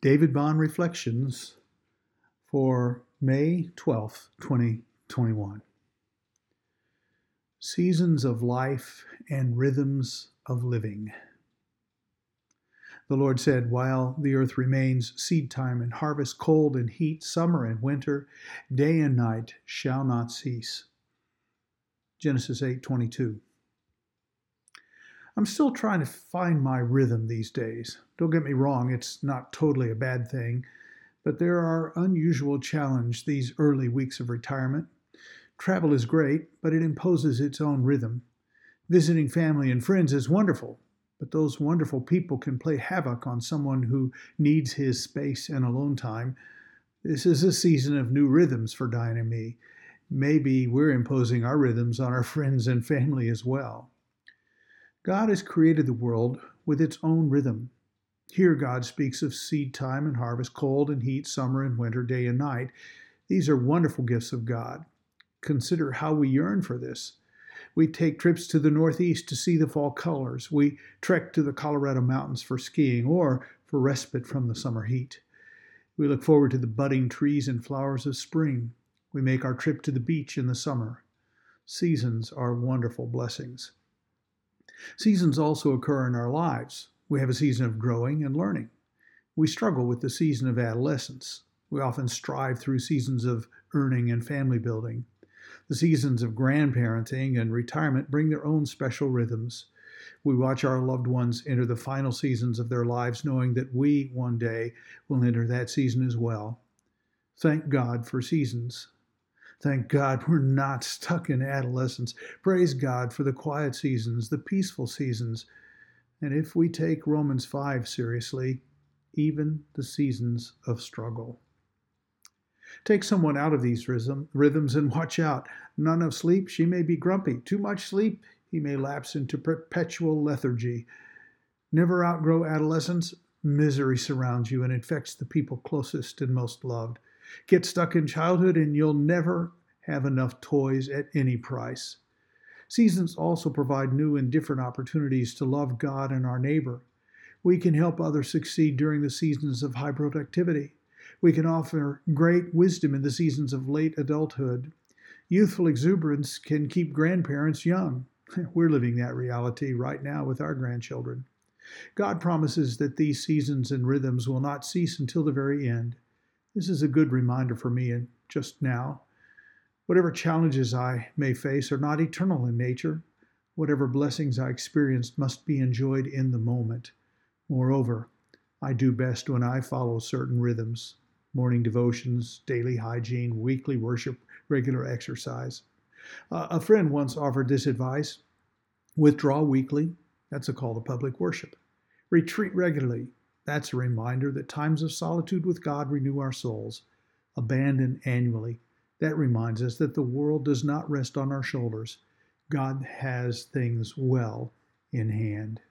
David Bond Reflections for May 12th, 2021. Seasons of Life and Rhythms of Living. The Lord said, While the earth remains, seed time and harvest, cold and heat, summer and winter, day and night shall not cease. Genesis 8 22. I'm still trying to find my rhythm these days. Don't get me wrong, it's not totally a bad thing, but there are unusual challenges these early weeks of retirement. Travel is great, but it imposes its own rhythm. Visiting family and friends is wonderful, but those wonderful people can play havoc on someone who needs his space and alone time. This is a season of new rhythms for Diane and me. Maybe we're imposing our rhythms on our friends and family as well. God has created the world with its own rhythm. Here, God speaks of seed time and harvest, cold and heat, summer and winter, day and night. These are wonderful gifts of God. Consider how we yearn for this. We take trips to the Northeast to see the fall colors. We trek to the Colorado mountains for skiing or for respite from the summer heat. We look forward to the budding trees and flowers of spring. We make our trip to the beach in the summer. Seasons are wonderful blessings. Seasons also occur in our lives. We have a season of growing and learning. We struggle with the season of adolescence. We often strive through seasons of earning and family building. The seasons of grandparenting and retirement bring their own special rhythms. We watch our loved ones enter the final seasons of their lives, knowing that we one day will enter that season as well. Thank God for seasons. Thank God we're not stuck in adolescence. Praise God for the quiet seasons, the peaceful seasons. And if we take Romans 5 seriously, even the seasons of struggle. Take someone out of these rhythm, rhythms and watch out. None of sleep, she may be grumpy. Too much sleep, he may lapse into perpetual lethargy. Never outgrow adolescence, misery surrounds you and infects the people closest and most loved. Get stuck in childhood and you'll never have enough toys at any price. Seasons also provide new and different opportunities to love God and our neighbor. We can help others succeed during the seasons of high productivity. We can offer great wisdom in the seasons of late adulthood. Youthful exuberance can keep grandparents young. We're living that reality right now with our grandchildren. God promises that these seasons and rhythms will not cease until the very end. This is a good reminder for me and just now. Whatever challenges I may face are not eternal in nature. Whatever blessings I experience must be enjoyed in the moment. Moreover, I do best when I follow certain rhythms morning devotions, daily hygiene, weekly worship, regular exercise. Uh, a friend once offered this advice withdraw weekly, that's a call to public worship. Retreat regularly, that's a reminder that times of solitude with God renew our souls. Abandon annually. That reminds us that the world does not rest on our shoulders. God has things well in hand.